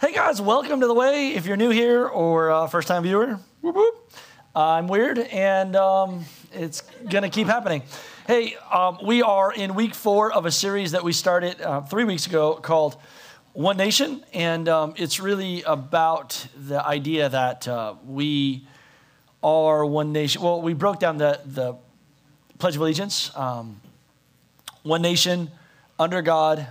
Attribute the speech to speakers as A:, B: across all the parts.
A: Hey guys, welcome to the way. If you're new here or uh, first time viewer, whoop, whoop. I'm weird and um, it's gonna keep happening. Hey, um, we are in week four of a series that we started uh, three weeks ago called One Nation, and um, it's really about the idea that uh, we are one nation. Well, we broke down the the Pledge of Allegiance, um, one nation under God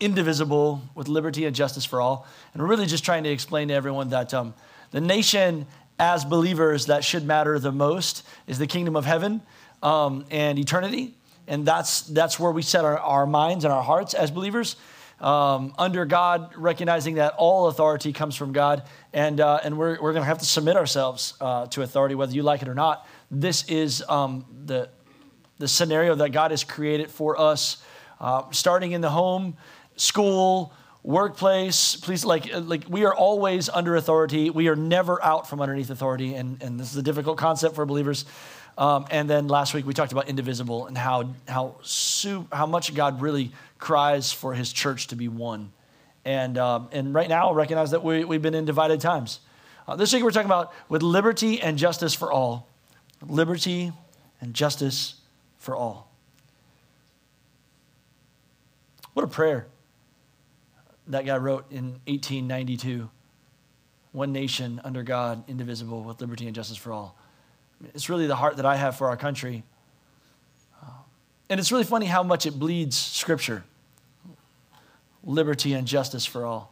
A: indivisible, with liberty and justice for all. And we're really just trying to explain to everyone that um, the nation, as believers, that should matter the most is the kingdom of heaven um, and eternity. And that's, that's where we set our, our minds and our hearts as believers. Um, under God, recognizing that all authority comes from God, and, uh, and we're, we're going to have to submit ourselves uh, to authority, whether you like it or not. This is um, the, the scenario that God has created for us, uh, starting in the home, school, workplace, please, like, like we are always under authority. We are never out from underneath authority. And, and this is a difficult concept for believers. Um, and then last week we talked about indivisible and how, how, how much God really cries for his church to be one. And, um, and right now, recognize that we, we've been in divided times. Uh, this week we're talking about with liberty and justice for all. Liberty and justice for all. What a prayer that guy wrote in 1892 One nation under God, indivisible, with liberty and justice for all. It's really the heart that I have for our country. And it's really funny how much it bleeds Scripture liberty and justice for all.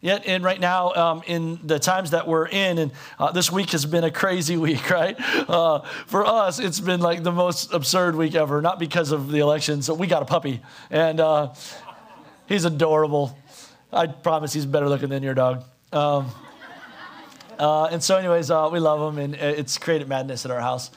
A: Yet, and right now, um, in the times that we're in, and uh, this week has been a crazy week, right? Uh, for us, it's been like the most absurd week ever, not because of the election. So we got a puppy, and uh, He's adorable. I promise he's better looking than your dog. Um, uh, and so, anyways, uh, we love him, and it's created madness at our house.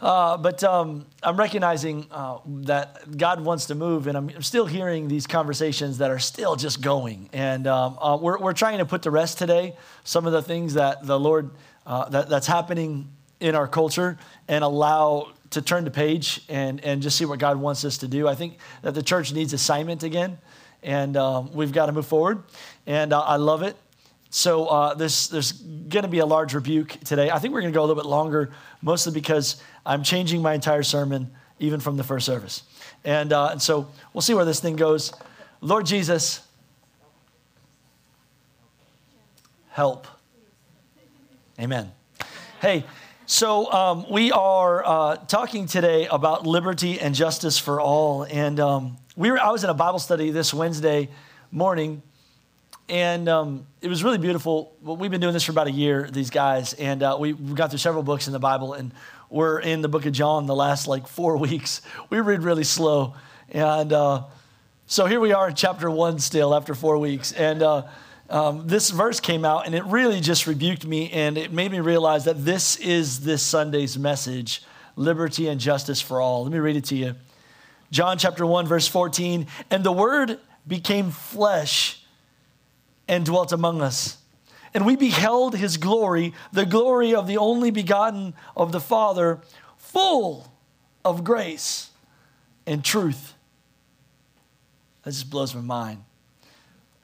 A: Uh, but um, I'm recognizing uh, that God wants to move, and I'm, I'm, still hearing these conversations that are still just going. And um, uh, we're, we're trying to put to rest today some of the things that the Lord uh, that, that's happening in our culture, and allow to turn the page and, and just see what God wants us to do. I think that the church needs assignment again, and um, we've got to move forward. And uh, I love it. So uh, there's, there's going to be a large rebuke today. I think we're going to go a little bit longer, mostly because I'm changing my entire sermon, even from the first service. And, uh, and so we'll see where this thing goes. Lord Jesus, help. Amen. Hey, so, um, we are uh, talking today about liberty and justice for all. And um, we were, I was in a Bible study this Wednesday morning, and um, it was really beautiful. We've been doing this for about a year, these guys, and uh, we, got through several books in the Bible, and we're in the book of John the last like four weeks. We read really slow. And uh, so here we are in chapter one still after four weeks. And uh, um, this verse came out and it really just rebuked me and it made me realize that this is this Sunday's message liberty and justice for all. Let me read it to you. John chapter 1, verse 14. And the word became flesh and dwelt among us. And we beheld his glory, the glory of the only begotten of the Father, full of grace and truth. That just blows my mind.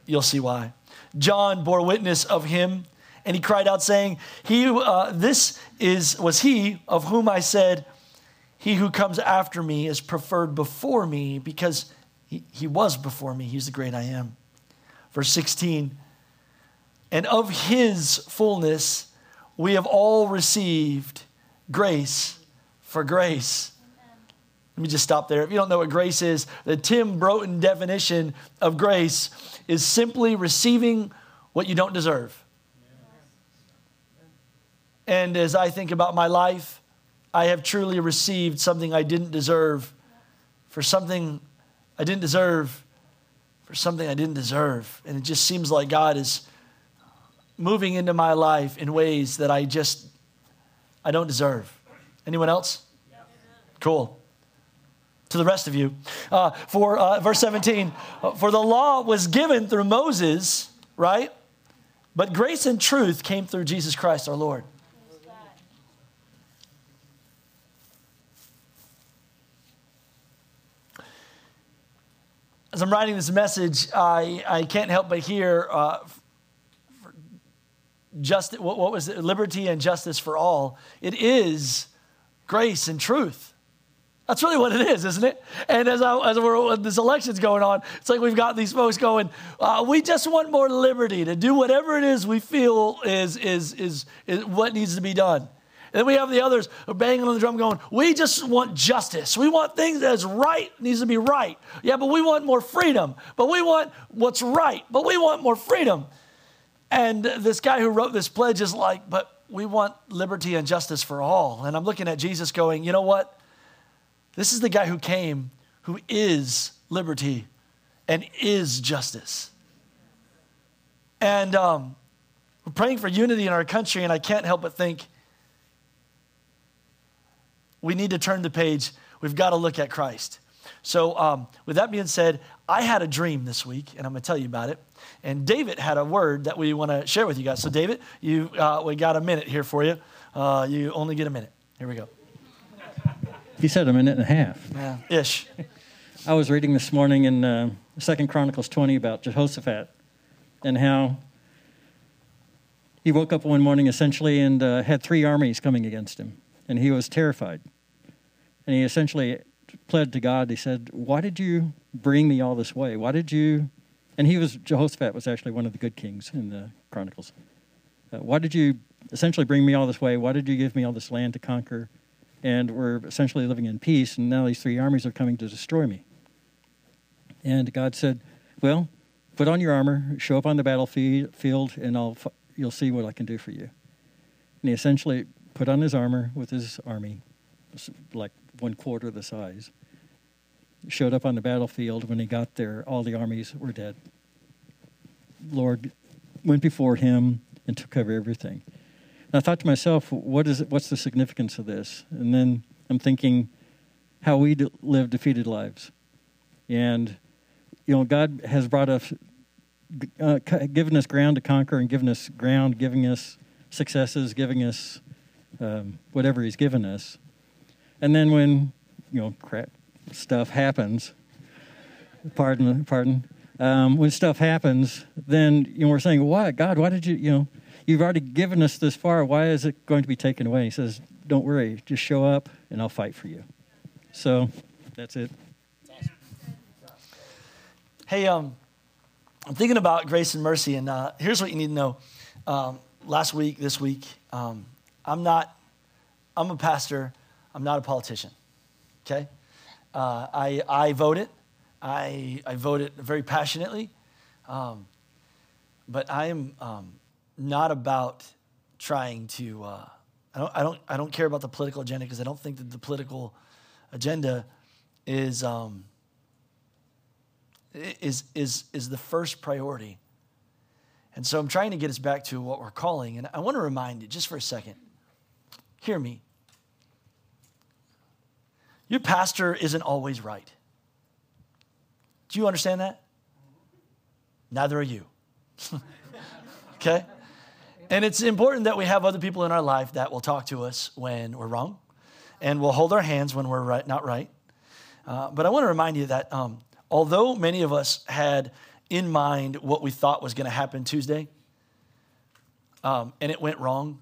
A: You'll see why. John bore witness of him, and he cried out, saying, "He, uh, this is was he of whom I said, He who comes after me is preferred before me, because he, he was before me. He's the great I am." Verse sixteen. And of his fullness we have all received grace for grace. Let me just stop there. If you don't know what grace is, the Tim Broton definition of grace is simply receiving what you don't deserve. And as I think about my life, I have truly received something I didn't deserve for something I didn't deserve for something I didn't deserve. And it just seems like God is moving into my life in ways that I just I don't deserve. Anyone else? Cool to the rest of you. Uh, for uh, verse 17, uh, for the law was given through Moses, right? But grace and truth came through Jesus Christ our Lord. as I'm writing this message, I, I can't help but hear uh, just what, what was it? Liberty and justice for all. It is grace and truth. That's really what it is, isn't it? And as, I, as we're, this election's going on, it's like we've got these folks going, uh, we just want more liberty to do whatever it is we feel is, is, is, is what needs to be done. And then we have the others banging on the drum going, we just want justice. We want things that's right, needs to be right. Yeah, but we want more freedom. But we want what's right. But we want more freedom. And this guy who wrote this pledge is like, but we want liberty and justice for all. And I'm looking at Jesus going, you know what? This is the guy who came, who is liberty and is justice. And um, we're praying for unity in our country, and I can't help but think we need to turn the page. We've got to look at Christ. So, um, with that being said, I had a dream this week, and I'm going to tell you about it. And David had a word that we want to share with you guys. So, David, you, uh, we got a minute here for you. Uh, you only get a minute. Here we go.
B: He said a minute and a half.
A: Yeah, ish.
B: I was reading this morning in uh, Second Chronicles 20 about Jehoshaphat and how he woke up one morning essentially and uh, had three armies coming against him, and he was terrified. And he essentially pled to God. He said, "Why did you bring me all this way? Why did you?" And he was Jehoshaphat was actually one of the good kings in the Chronicles. Uh, why did you essentially bring me all this way? Why did you give me all this land to conquer? And we're essentially living in peace, and now these three armies are coming to destroy me. And God said, Well, put on your armor, show up on the battlefield, and I'll, you'll see what I can do for you. And he essentially put on his armor with his army, like one quarter the size. Showed up on the battlefield. When he got there, all the armies were dead. Lord went before him and took over everything. And I thought to myself, what is it, what's the significance of this? And then I'm thinking how we live defeated lives. And, you know, God has brought us, uh, given us ground to conquer and given us ground, giving us successes, giving us um, whatever He's given us. And then when, you know, crap stuff happens, pardon, pardon, um, when stuff happens, then, you know, we're saying, why, God, why did you, you know, You've already given us this far. Why is it going to be taken away? He says, Don't worry. Just show up and I'll fight for you. So that's it.
A: Hey, um, I'm thinking about grace and mercy, and uh, here's what you need to know. Um, last week, this week, um, I'm not, I'm a pastor, I'm not a politician, okay? Uh, I, I voted. I, I voted very passionately. Um, but I am um, not about trying to. Uh, I don't. I don't. I don't care about the political agenda because I don't think that the political agenda is um, is is is the first priority. And so I'm trying to get us back to what we're calling. And I want to remind you just for a second. Hear me. Your pastor isn't always right. Do you understand that? Neither are you. okay? And it's important that we have other people in our life that will talk to us when we're wrong and will hold our hands when we're right, not right. Uh, but I want to remind you that um, although many of us had in mind what we thought was going to happen Tuesday um, and it went wrong,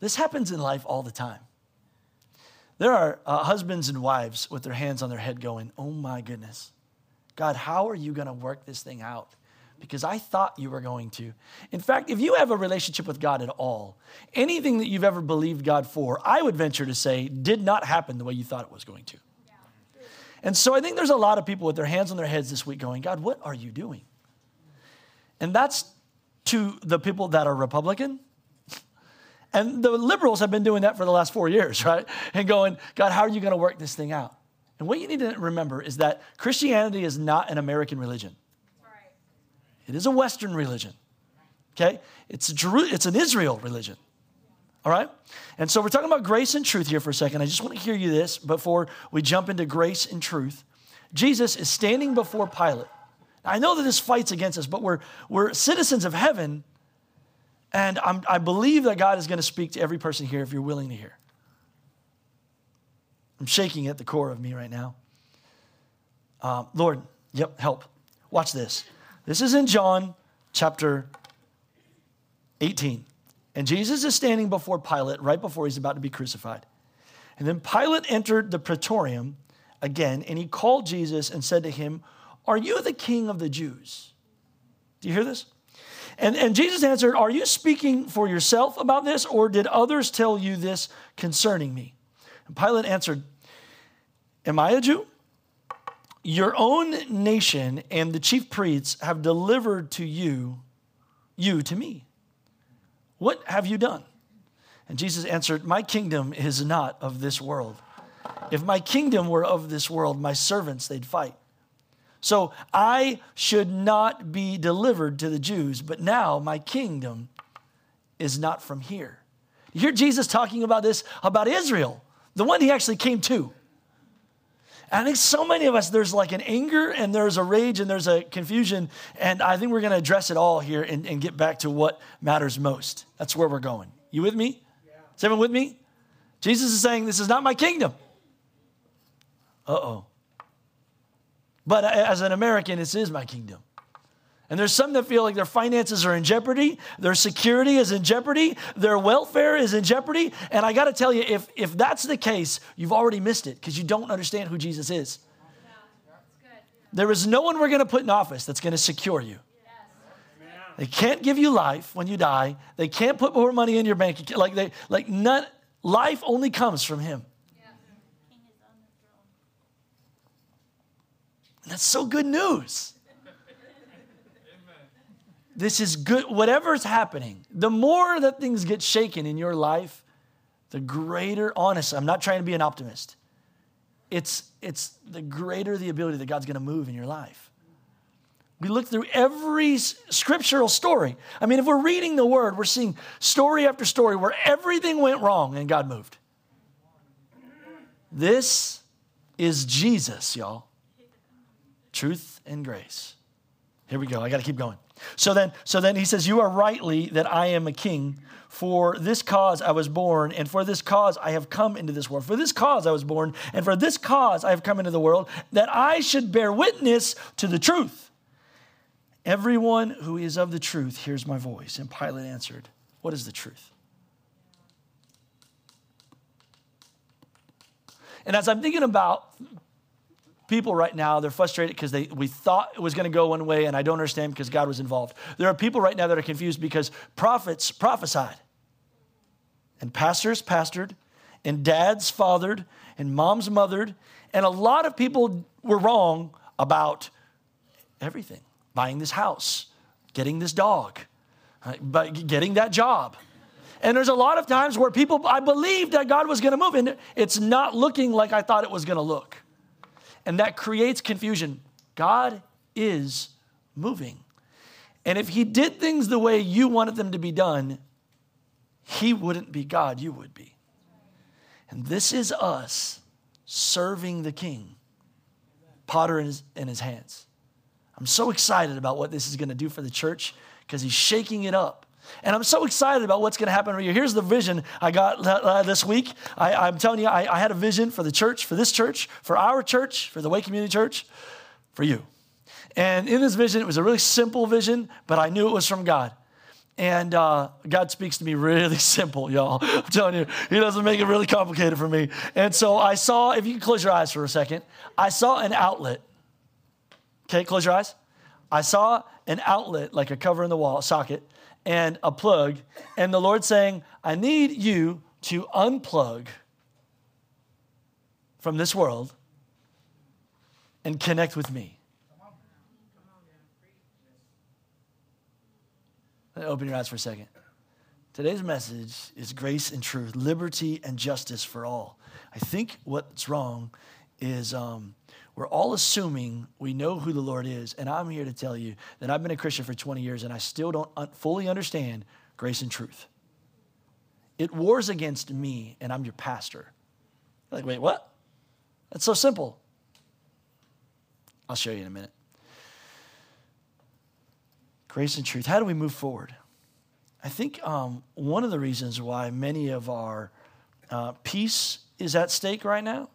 A: this happens in life all the time. There are uh, husbands and wives with their hands on their head going, Oh my goodness, God, how are you going to work this thing out? Because I thought you were going to. In fact, if you have a relationship with God at all, anything that you've ever believed God for, I would venture to say, did not happen the way you thought it was going to. And so I think there's a lot of people with their hands on their heads this week going, God, what are you doing? And that's to the people that are Republican. And the liberals have been doing that for the last four years, right? And going, God, how are you going to work this thing out? And what you need to remember is that Christianity is not an American religion. It is a Western religion. Okay? It's, a Jeru- it's an Israel religion. All right? And so we're talking about grace and truth here for a second. I just want to hear you this before we jump into grace and truth. Jesus is standing before Pilate. I know that this fights against us, but we're, we're citizens of heaven, and I'm, i believe that God is going to speak to every person here if you're willing to hear. I'm shaking at the core of me right now. Uh, Lord, yep, help. Watch this. This is in John chapter 18. And Jesus is standing before Pilate right before he's about to be crucified. And then Pilate entered the praetorium again, and he called Jesus and said to him, Are you the king of the Jews? Do you hear this? And, and Jesus answered, Are you speaking for yourself about this, or did others tell you this concerning me? And Pilate answered, Am I a Jew? Your own nation and the chief priests have delivered to you, you to me. What have you done? And Jesus answered, My kingdom is not of this world. If my kingdom were of this world, my servants, they'd fight. So I should not be delivered to the Jews, but now my kingdom is not from here. You hear Jesus talking about this, about Israel, the one he actually came to. And I think so many of us, there's like an anger and there's a rage and there's a confusion. And I think we're going to address it all here and, and, get back to what matters most. That's where we're going. You with me? Yeah. Is everyone with me? Jesus is saying, This is not my kingdom. Uh oh. But as an American, this is my kingdom. And there's some that feel like their finances are in jeopardy, their security is in jeopardy, their welfare is in jeopardy. And I got to tell you, if, if that's the case, you've already missed it because you don't understand who Jesus is. There is no one we're going to put in office that's going to secure you. They can't give you life when you die. They can't put more money in your bank account. Like they, like. Life only comes from Him. And That's so good news. This is good. Whatever's happening, the more that things get shaken in your life, the greater, honest, I'm not trying to be an optimist. It's, it's the greater the ability that God's going to move in your life. We look through every scriptural story. I mean, if we're reading the word, we're seeing story after story where everything went wrong and God moved. This is Jesus, y'all truth and grace. Here we go. I got to keep going. So then, so then he says, You are rightly that I am a king. For this cause I was born, and for this cause I have come into this world. For this cause I was born, and for this cause I have come into the world, that I should bear witness to the truth. Everyone who is of the truth hears my voice. And Pilate answered, What is the truth? And as I'm thinking about people right now, they're frustrated because they we thought it was going to go one way, and I don't understand because God was involved. There are people right now that are confused because prophets prophesied, and pastors pastored, and dads fathered, and moms mothered, and a lot of people were wrong about everything buying this house, getting this dog, uh, but getting that job. And there's a lot of times where people, I believed that God was going to move, and it's not looking like I thought it was going to look and that creates confusion. God is moving. And if he did things the way you wanted them to be done, he wouldn't be God, you would be. And this is us serving the king, potter in his, in his hands. I'm so excited about what this is going to do for the church because he's shaking it up. And I'm so excited about what's going to happen for you. Here's the vision I got uh, this week. I, am telling you, I, I had a vision for the church, for this church, for our church, for the Way Community Church, for you. And in this vision, it was a really simple vision, but I knew it was from God. And uh, God speaks to me really simple, y'all. I'm telling you, He doesn't make it really complicated for me. And so I saw, if you can close your eyes for a second, I saw an outlet. Okay, close your eyes. I saw an outlet, like a cover in the wall, a socket and a plug. And the Lord saying, I need you to unplug from this world and connect with me. Open your eyes for a second. Today's message is grace and truth, liberty and justice for all. I think what's wrong is um, we're all assuming we know who the Lord is. And I'm here to tell you that I've been a Christian for 20 years and I still don't fully understand grace and truth. It wars against me, and I'm your pastor. You're like, wait, what? That's so simple. I'll show you in a minute. Grace and truth. How do we move forward? I think um, one of the reasons why many of our uh, peace is at stake right now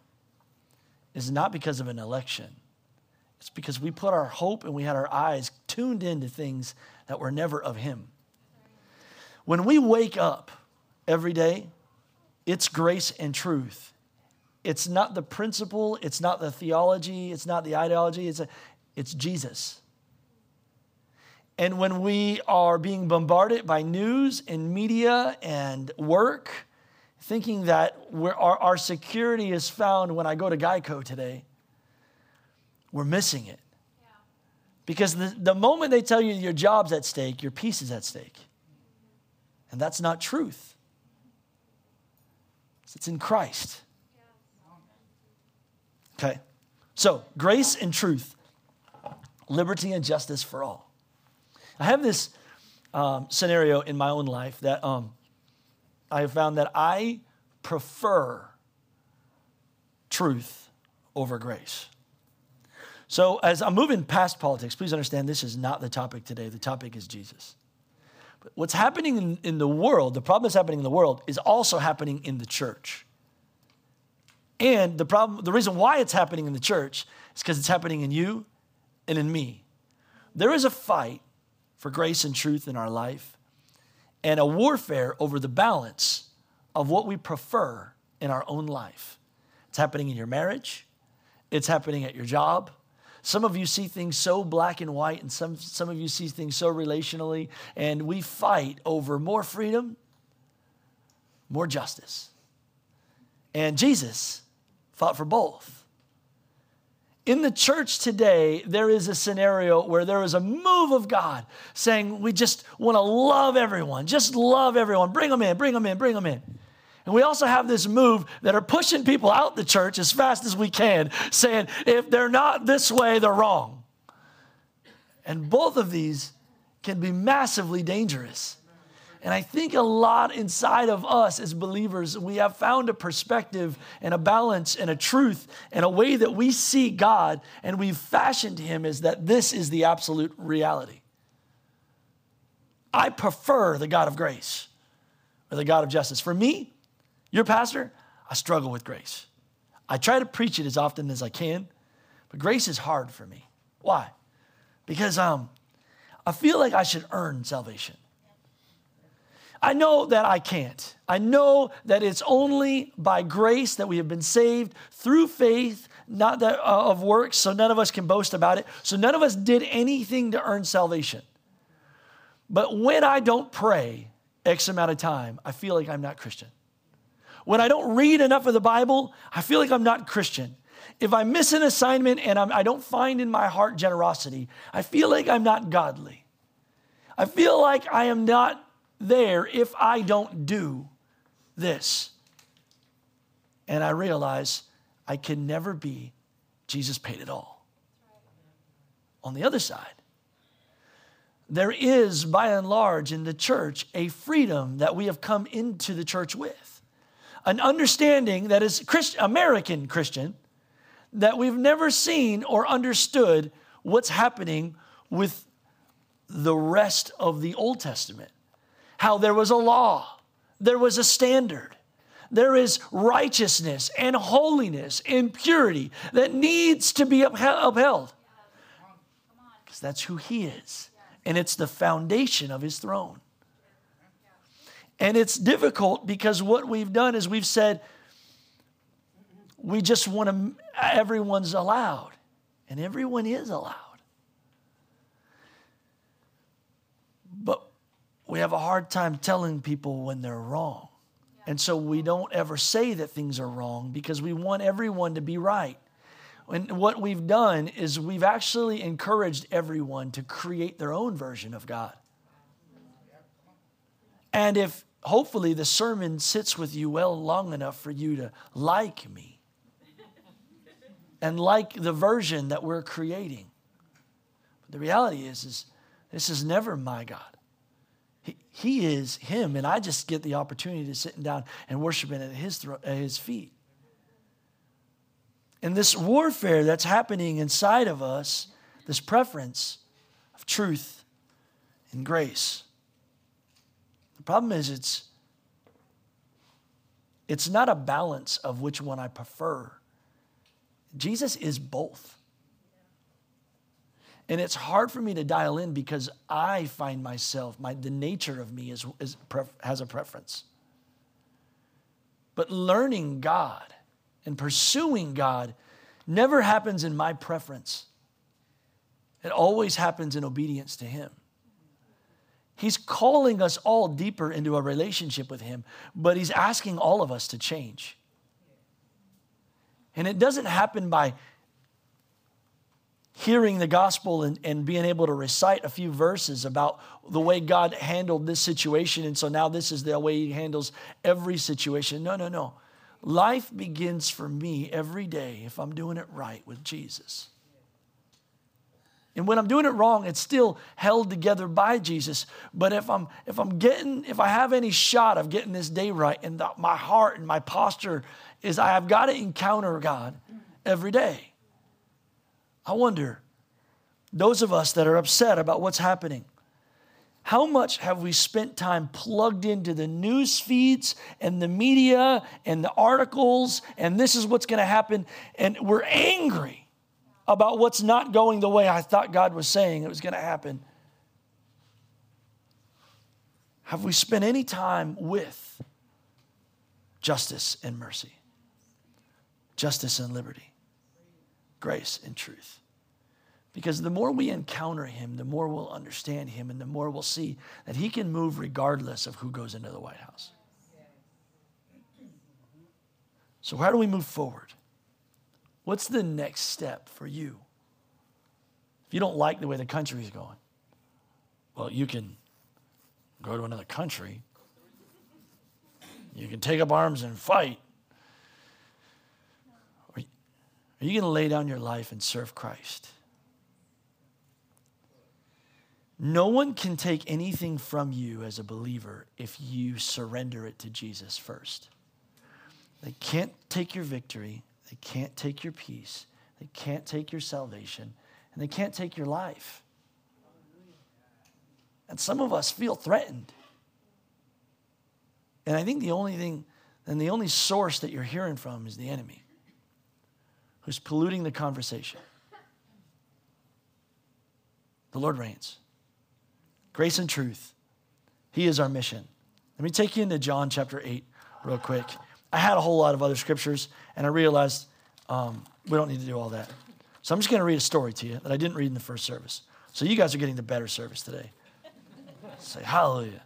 A: is not because of an election, it's because we put our hope and we had our eyes tuned into things that were never of Him. When we wake up every day, it's grace and truth. It's not the principle, it's not the theology, it's not the ideology, it's, a, it's Jesus. And when we are being bombarded by news and media and work, thinking that our, our security is found when I go to Geico today, we're missing it. Because the, the moment they tell you your job's at stake, your peace is at stake. And that's not truth. It's in Christ. Okay. So, grace and truth, liberty and justice for all. I have this um, scenario in my own life that um, I have found that I prefer truth over grace. So, as I'm moving past politics, please understand this is not the topic today. The topic is Jesus. But what's happening in, in the world, the problem that's happening in the world, is also happening in the church. And the problem, the reason why it's happening in the church is because it's happening in you and in me. There is a fight for grace and truth in our life and a warfare over the balance of what we prefer in our own life. It's happening in your marriage, it's happening at your job, some of you see things so black and white, and some, some of you see things so relationally, and we fight over more freedom, more justice. And Jesus fought for both. In the church today, there is a scenario where there is a move of God saying, We just want to love everyone, just love everyone, bring them in, bring them in, bring them in. And we also have this move that are pushing people out the church as fast as we can, saying, if they're not this way, they're wrong. And both of these can be massively dangerous. And I think a lot inside of us as believers, we have found a perspective and a balance and a truth and a way that we see God and we've fashioned Him as that this is the absolute reality. I prefer the God of grace or the God of justice. For me, your pastor, I struggle with grace. I try to preach it as often as I can, but grace is hard for me. Why? Because um, I feel like I should earn salvation. I know that I can't. I know that it's only by grace that we have been saved through faith, not that uh, of works, so none of us can boast about it. So none of us did anything to earn salvation. But when I don't pray X amount of time, I feel like I'm not Christian. When I don't read enough of the Bible, I feel like I'm not Christian. If I miss an assignment and I'm, I do not find in my heart generosity, I feel like I'm not godly. I feel like I am not there if I don't do this. And I realize I can never be Jesus paid it all. On the other side, there is, by and large, in the church, a freedom that we have come into the church with an understanding that is Christ, American Christian that we've never seen or understood what's happening with the rest of the Old Testament. How there was a law, there was a standard, there is righteousness and holiness and purity that needs to be upheld. Because that's who He is, and it's the foundation of His throne. And it's difficult because what we've done is we've said, we just want to, everyone's allowed. And everyone is allowed. But we have a hard time telling people when they're wrong. And so we don't ever say that things are wrong because we want everyone to be right. And what we've done is we've actually encouraged everyone to create their own version of God. And if hopefully the sermon sits with you well long enough for you to like me and like the version that we're creating. But the reality is, is this is never my God. He, is Him, and I just get the opportunity to sit down and worship Him at His, thro- at his feet. And this warfare that's happening inside of us, this preference of truth and grace The problem is it's it's not a balance of which one I prefer. Jesus is both. And it's hard for me to dial in because I find myself, my, the nature of me is, is has a preference. But learning God and pursuing God never happens in my preference, it always happens in obedience to Him. He's calling us all deeper into a relationship with Him, but He's asking all of us to change. And it doesn't happen by hearing the gospel and, and being able to recite a few verses about the way God handled this situation. And so now this is the way He handles every situation. No, no, no. Life begins for me every day if I'm doing it right with Jesus. And when I'm doing it wrong, it's still held together by Jesus. But if I'm if I'm getting if I have any shot of getting this day right, and the, my heart and my posture is I have got to encounter God every day. I wonder, those of us that are upset about what's happening, how much have we spent time plugged into the news feeds and the media and the articles, and this is what's going to happen, and we're angry about what's not going the way I thought God was saying it was going to happen? Have we spent any time with justice and mercy, justice and liberty? Grace and truth. Because the more we encounter him, the more we'll understand him, and the more we'll see that he can move regardless of who goes into the White House. So, how do we move forward? What's the next step for you? If you don't like the way the country is going, well, you can go to another country. You can take up arms and fight. Are you going to lay down your life and serve Christ? No one can take anything from you as a believer if you surrender it to Jesus first. They can't take your victory, they can't take your peace, they can't take your salvation, and they can't take your life. And some of us feel threatened. And I think the only thing, and the only source that you're hearing from is the enemy who's polluting the conversation. The Lord reigns. Grace and truth. He is our mission. Let me take you into John chapter 8 real quick. I had a whole lot of other scriptures, and I realized um, we don't need to do all that. So I'm just going to read a story to you that I didn't read in the first service. So you guys are getting the better service today. Say hallelujah.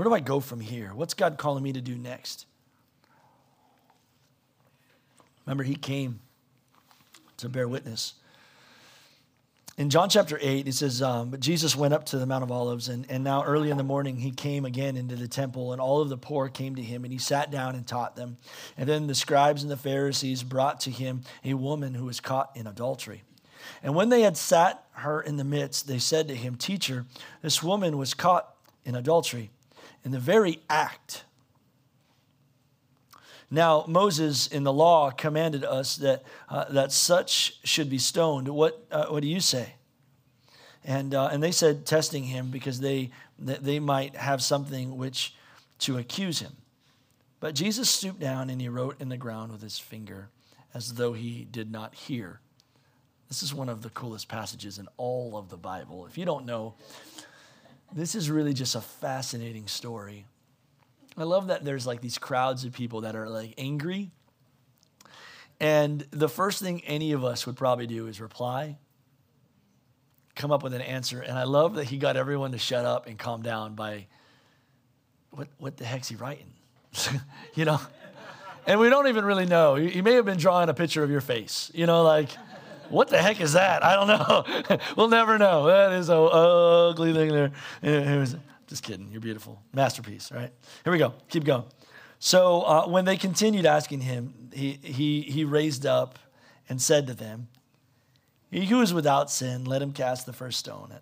A: Where do I go from here? What's God calling me to do next? Remember, he came to bear witness. In John chapter 8, it says, um, But Jesus went up to the Mount of Olives, and, and now early in the morning he came again into the temple, and all of the poor came to him, and he sat down and taught them. And then the scribes and the Pharisees brought to him a woman who was caught in adultery. And when they had sat her in the midst, they said to him, Teacher, this woman was caught in adultery in the very act. Now, Moses in the law commanded us that, uh, that such should be stoned. What, uh, what do you say? And, uh, and they said, testing him because they, they might have something which to accuse him. But Jesus stooped down and he wrote in the ground with his finger as though he did not hear. This is one of the coolest passages in all of the Bible. If you don't know, this is really just a fascinating story. I love that there's like these crowds of people that are like angry. And the first thing any of us would probably do is reply, come up with an answer. And I love that he got everyone to shut up and calm down by what, what the heck's he writing? you know? And we don't even really know. He may have been drawing a picture of your face, you know, like what the heck is that? I don't know. we'll never know. That is a ugly thing there. Just kidding. You're beautiful. Masterpiece, right? Here we go. Keep going. So uh, when they continued asking him, he, he, he raised up and said to them, He who is without sin, let him cast the first stone.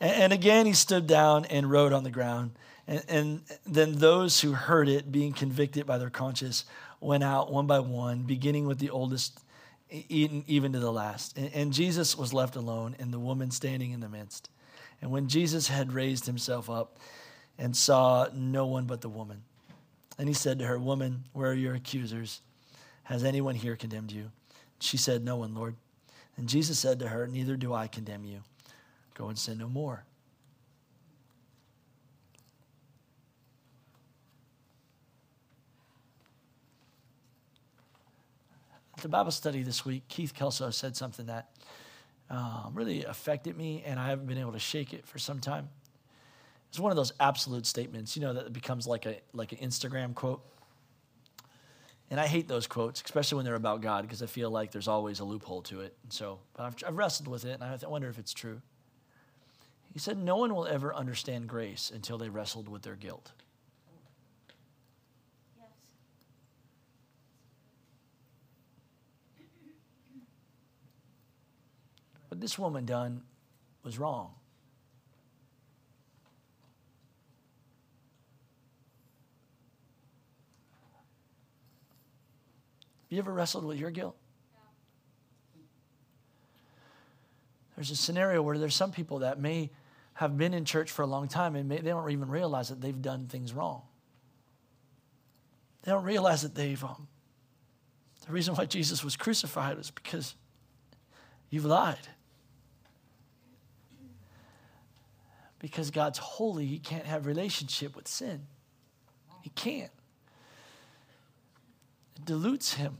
A: And, and again he stood down and wrote on the ground. And, and then those who heard it, being convicted by their conscience, went out one by one, beginning with the oldest eaten even to the last. And, Jesus was left alone, and the woman standing in the midst. And when Jesus had raised himself up and saw no one but the woman, and he said to her, Woman, where are your accusers? Has anyone here condemned you? She said, No one, Lord. And Jesus said to her, Neither do I condemn you. Go and sin no more. The Bible study this week, Keith Kelso said something that um, really affected me, and I haven't been able to shake it for some time. It's one of those absolute statements, you know, that becomes like a like an Instagram quote. And I hate those quotes, especially when they're about God, because I feel like there's always a loophole to it. And so, but I've, I've wrestled with it, and I wonder if it's true. He said, No one will ever understand grace until they wrestled with their guilt. This woman done was wrong. Have you ever wrestled with your guilt? There's a scenario where there's some people that may have been in church for a long time and may, they don't even realize that they've done things wrong. They don't realize that they've. Um, the reason why Jesus was crucified is because you've lied. Because God's holy, He can't have relationship with sin. He can't. It dilutes Him.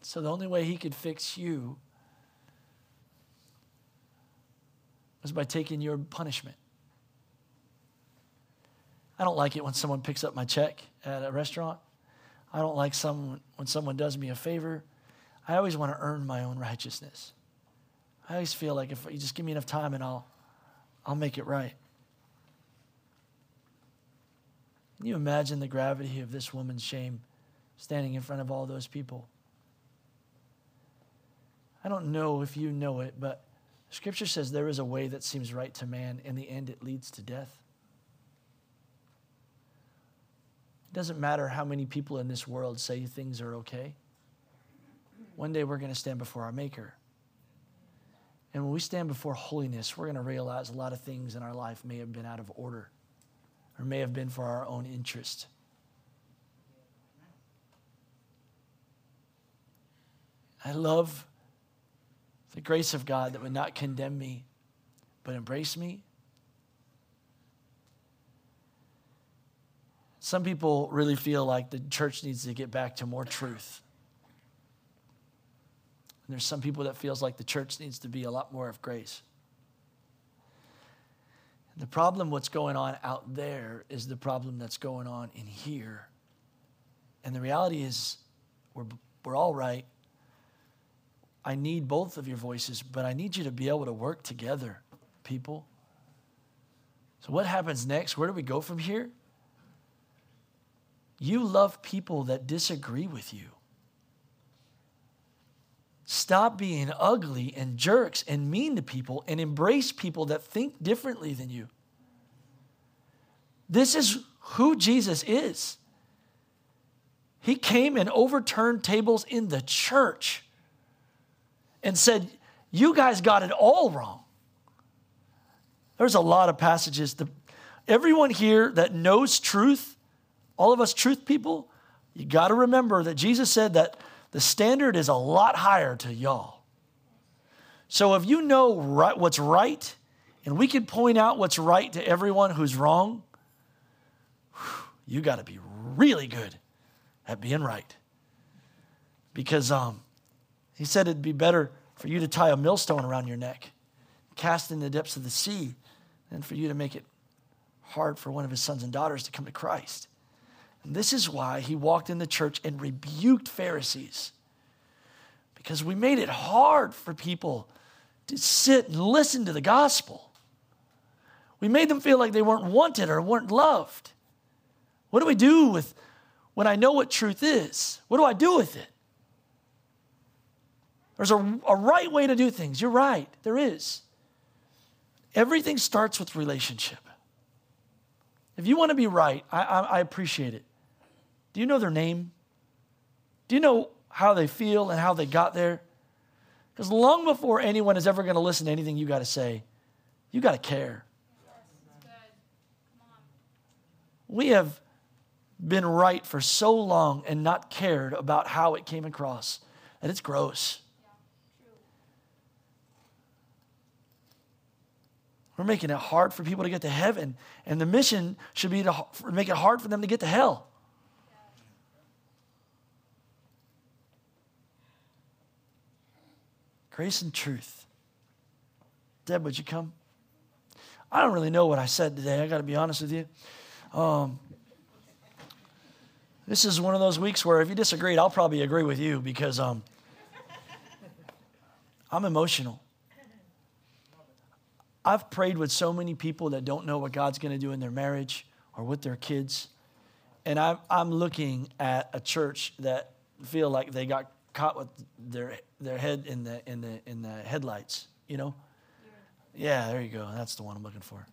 A: So the only way He could fix you was by taking your punishment. I don't like it when someone picks up my check at a restaurant. I don't like someone when someone does me a favor. I always want to earn my own righteousness. I always feel like if you just give me enough time and I'll I'll make it right. Can you imagine the gravity of this woman's shame standing in front of all those people? I don't know if you know it, but Scripture says there is a way that seems right to man. In the end, it leads to death. It doesn't matter how many people in this world say things are okay. One day we're going to stand before our Maker. And when we stand before holiness, we're going to realize a lot of things in our life may have been out of order or may have been for our own interest. I love the grace of God that would not condemn me, but embrace me. Some people really feel like the church needs to get back to more truth. And there's some people that feels like the church needs to be a lot more of grace. The problem what's going on out there is the problem that's going on in here. And the reality is we're, we're all right I need both of your voices, but I need you to be able to work together, people. So, what happens next? Where do we go from here? You love people that disagree with you. Stop being ugly and jerks and mean to people and embrace people that think differently than you. This is who Jesus is. He came and overturned tables in the church and said, You guys got it all wrong. There's a lot of passages. To, everyone here that knows truth, all of us truth people, you got to remember that Jesus said that the standard is a lot higher to y'all. So if you know right, what's right, and we can point out what's right to everyone who's wrong, you got to be really good at being right. Because um, he said it'd be better for you to tie a millstone around your neck, cast in the depths of the sea, than for you to make it hard for one of his sons and daughters to come to Christ. And this is why he walked in the church and rebuked Pharisees. Because we made it hard for people to sit and listen to the gospel. We made them feel like they weren't wanted or weren't loved. What do we do with when I know what truth is? What do I do with it? There's a, a right way to do things. You're right, there is. Everything starts with relationship. If you want to be right, I, I, I appreciate it. Do you know their name? Do you know how they feel and how they got there? Because long before anyone is ever going to listen to anything you got to say, you got to care. we have been right for so long and not cared about how it came across that it's gross. We're making it hard for people to get to heaven, and the mission should be to make it hard for them to get to hell. Grace and truth. Deb, would you come? I don't really know what I said today. I got to be honest with you. Um, this is one of those weeks where if you disagreed, I'll probably agree with you because um, I'm emotional. I've prayed with so many people that don't know what God's going to do in their marriage or with their kids. And I'm, I'm looking at a church that feel like they got caught with their, their head in the, in, the, in the headlights, you know? Yeah, there you go. That's the one I'm looking for.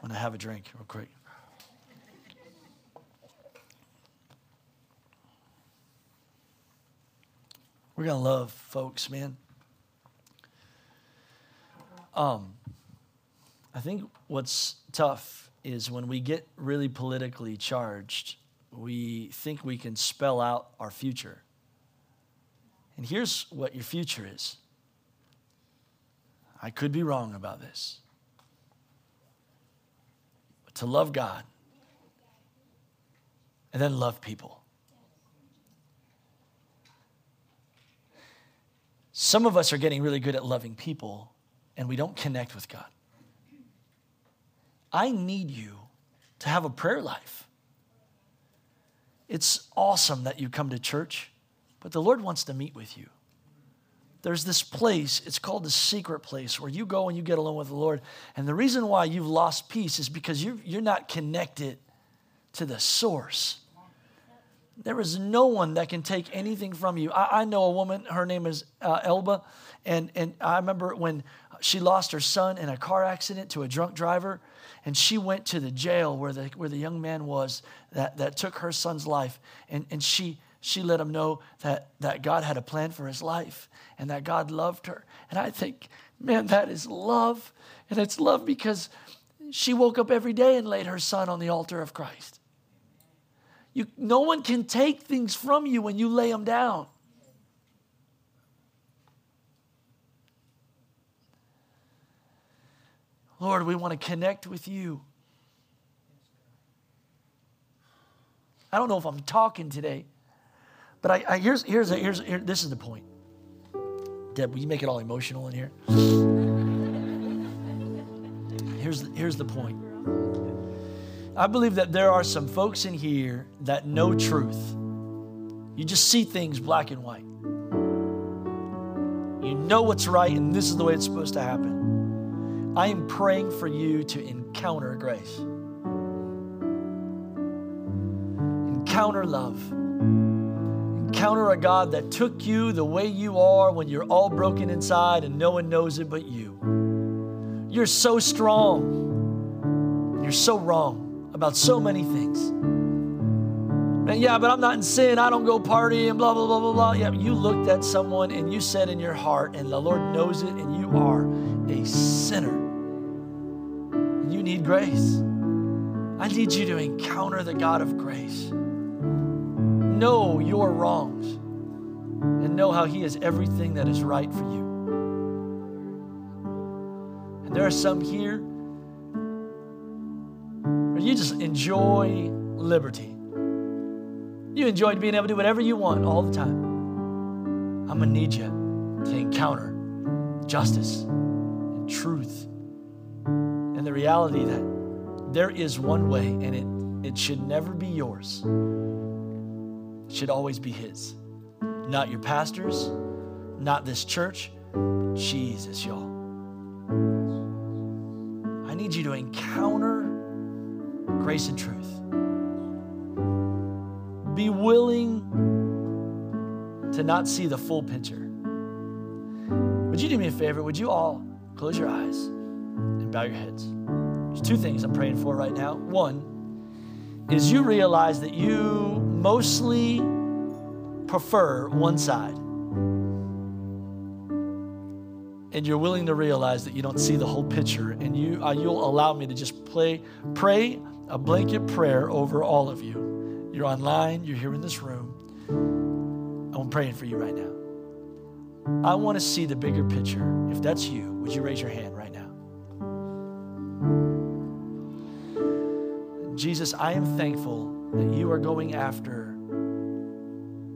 A: Going to have a drink real quick. We're to love folks, man. Um, I think what's tough is when we get really politically charged, we think we can spell out our future. And here's what your future is I could be wrong about this. But to love God and then love people. Some of us are getting really good at loving people and we don't connect with God. I need you to have a prayer life. It's awesome that you come to church, but the Lord wants to meet with you. There's this place, it's called the secret place, where you go and you get alone with the Lord. And the reason why you've lost peace is because you're, you're not connected to the source. There is no one that can take anything from you. I, I know a woman, her name is uh, Elba, and, and I remember when she lost her son in a car accident to a drunk driver and she went to the jail where the, where the young man was that, that took her son's life. And, and she, she let him know that, that God had a plan for his life and that God loved her. And I think, man, that is love. And it's love because she woke up every day and laid her son on the altar of Christ. You, no one can take things from you when you lay them down. Lord, we want to connect with you. I don't know if I'm talking today, but I, I here's here's a, here's here, this is the point. Deb, will you make it all emotional in here? Here's here's the point. I believe that there are some folks in here that know truth. You just see things black and white. You know what's right, and this is the way it's supposed to happen. I am praying for you to encounter grace, encounter love, encounter a God that took you the way you are when you're all broken inside and no one knows it but you. You're so strong, you're so wrong about so many things. And yeah, but I'm not in sin. I don't go party and blah, blah, blah, blah, blah. Yeah, you looked at someone and you said in your heart, and the Lord knows it, and you are a sinner And you need grace. I need you to encounter the God of grace. Know your wrongs and know how He is everything that is right for you. And there are some here where you just enjoy liberty. You enjoy being able to do whatever you want all the time. I'm to need you to encounter justice and truth and the reality that there is one way and it, it should never be yours. Should always be His. Not your pastors, not this church, Jesus, y'all. I need you to encounter grace and truth. Be willing to not see the full picture. Would you do me a favor? Would you all close your eyes? And bow your heads. There's two things I'm praying for right now. One is you realize that you mostly prefer one side. And you're willing to realize that you don't see the whole picture, and you uh, you'll allow me to just play, pray a blanket prayer over all of you. You're online, you're here in this room. I'm praying for you right now. I want to see the bigger picture. If that's you, would you raise your hand right now? Jesus, I am thankful that you are going after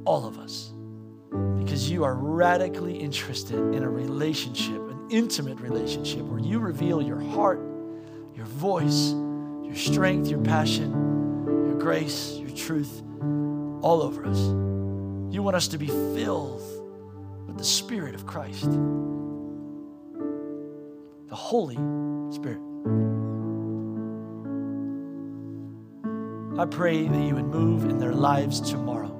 A: all of us because you are radically interested in a relationship, an intimate relationship where you reveal your heart, your voice, your strength, your passion, your grace, your truth all over us. You want us to be filled with the Spirit of Christ, the Holy Spirit. I pray that you would move in their lives tomorrow,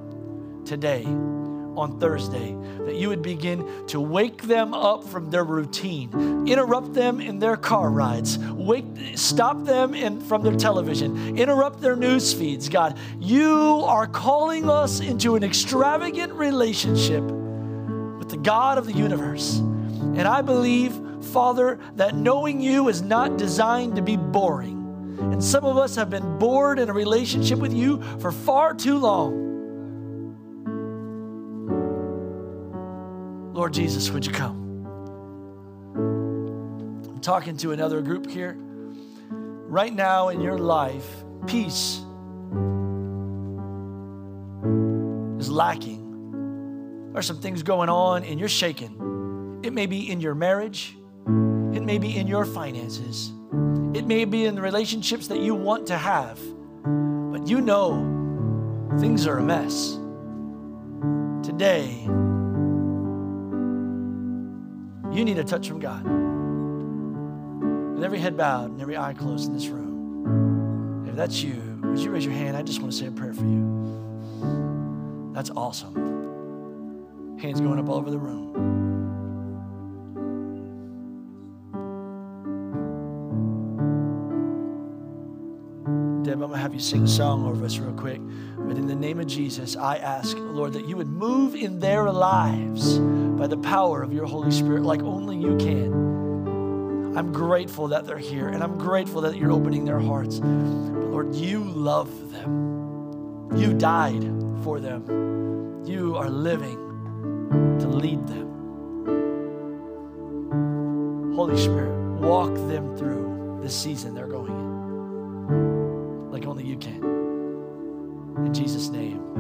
A: today, on Thursday, that you would begin to wake them up from their routine, interrupt them in their car rides, wake, stop them in, from their television, interrupt their news feeds. God, you are calling us into an extravagant relationship with the God of the universe. And I believe, Father, that knowing you is not designed to be boring. And some of us have been bored in a relationship with you for far too long. Lord Jesus, would you come? I'm talking to another group here. Right now in your life, peace is lacking. There's some things going on and you're shaken. It may be in your marriage, it may be in your finances, it may be in the relationships that you want to have, but you know things are a mess. Today, you need a touch from God. With every head bowed and every eye closed in this room, if that's you, would you raise your hand? I just want to say a prayer for you. That's awesome. Hands going up all over the room. You sing a song over us real quick. But in the name of Jesus, I ask, Lord, that you would move in their lives by the power of your Holy Spirit like only you can. I'm grateful that they're here, and I'm grateful that you're opening their hearts. But Lord, you love them. You died for them. You are living to lead them. Holy Spirit, walk them through the season they're going in like only you can. In Jesus' name.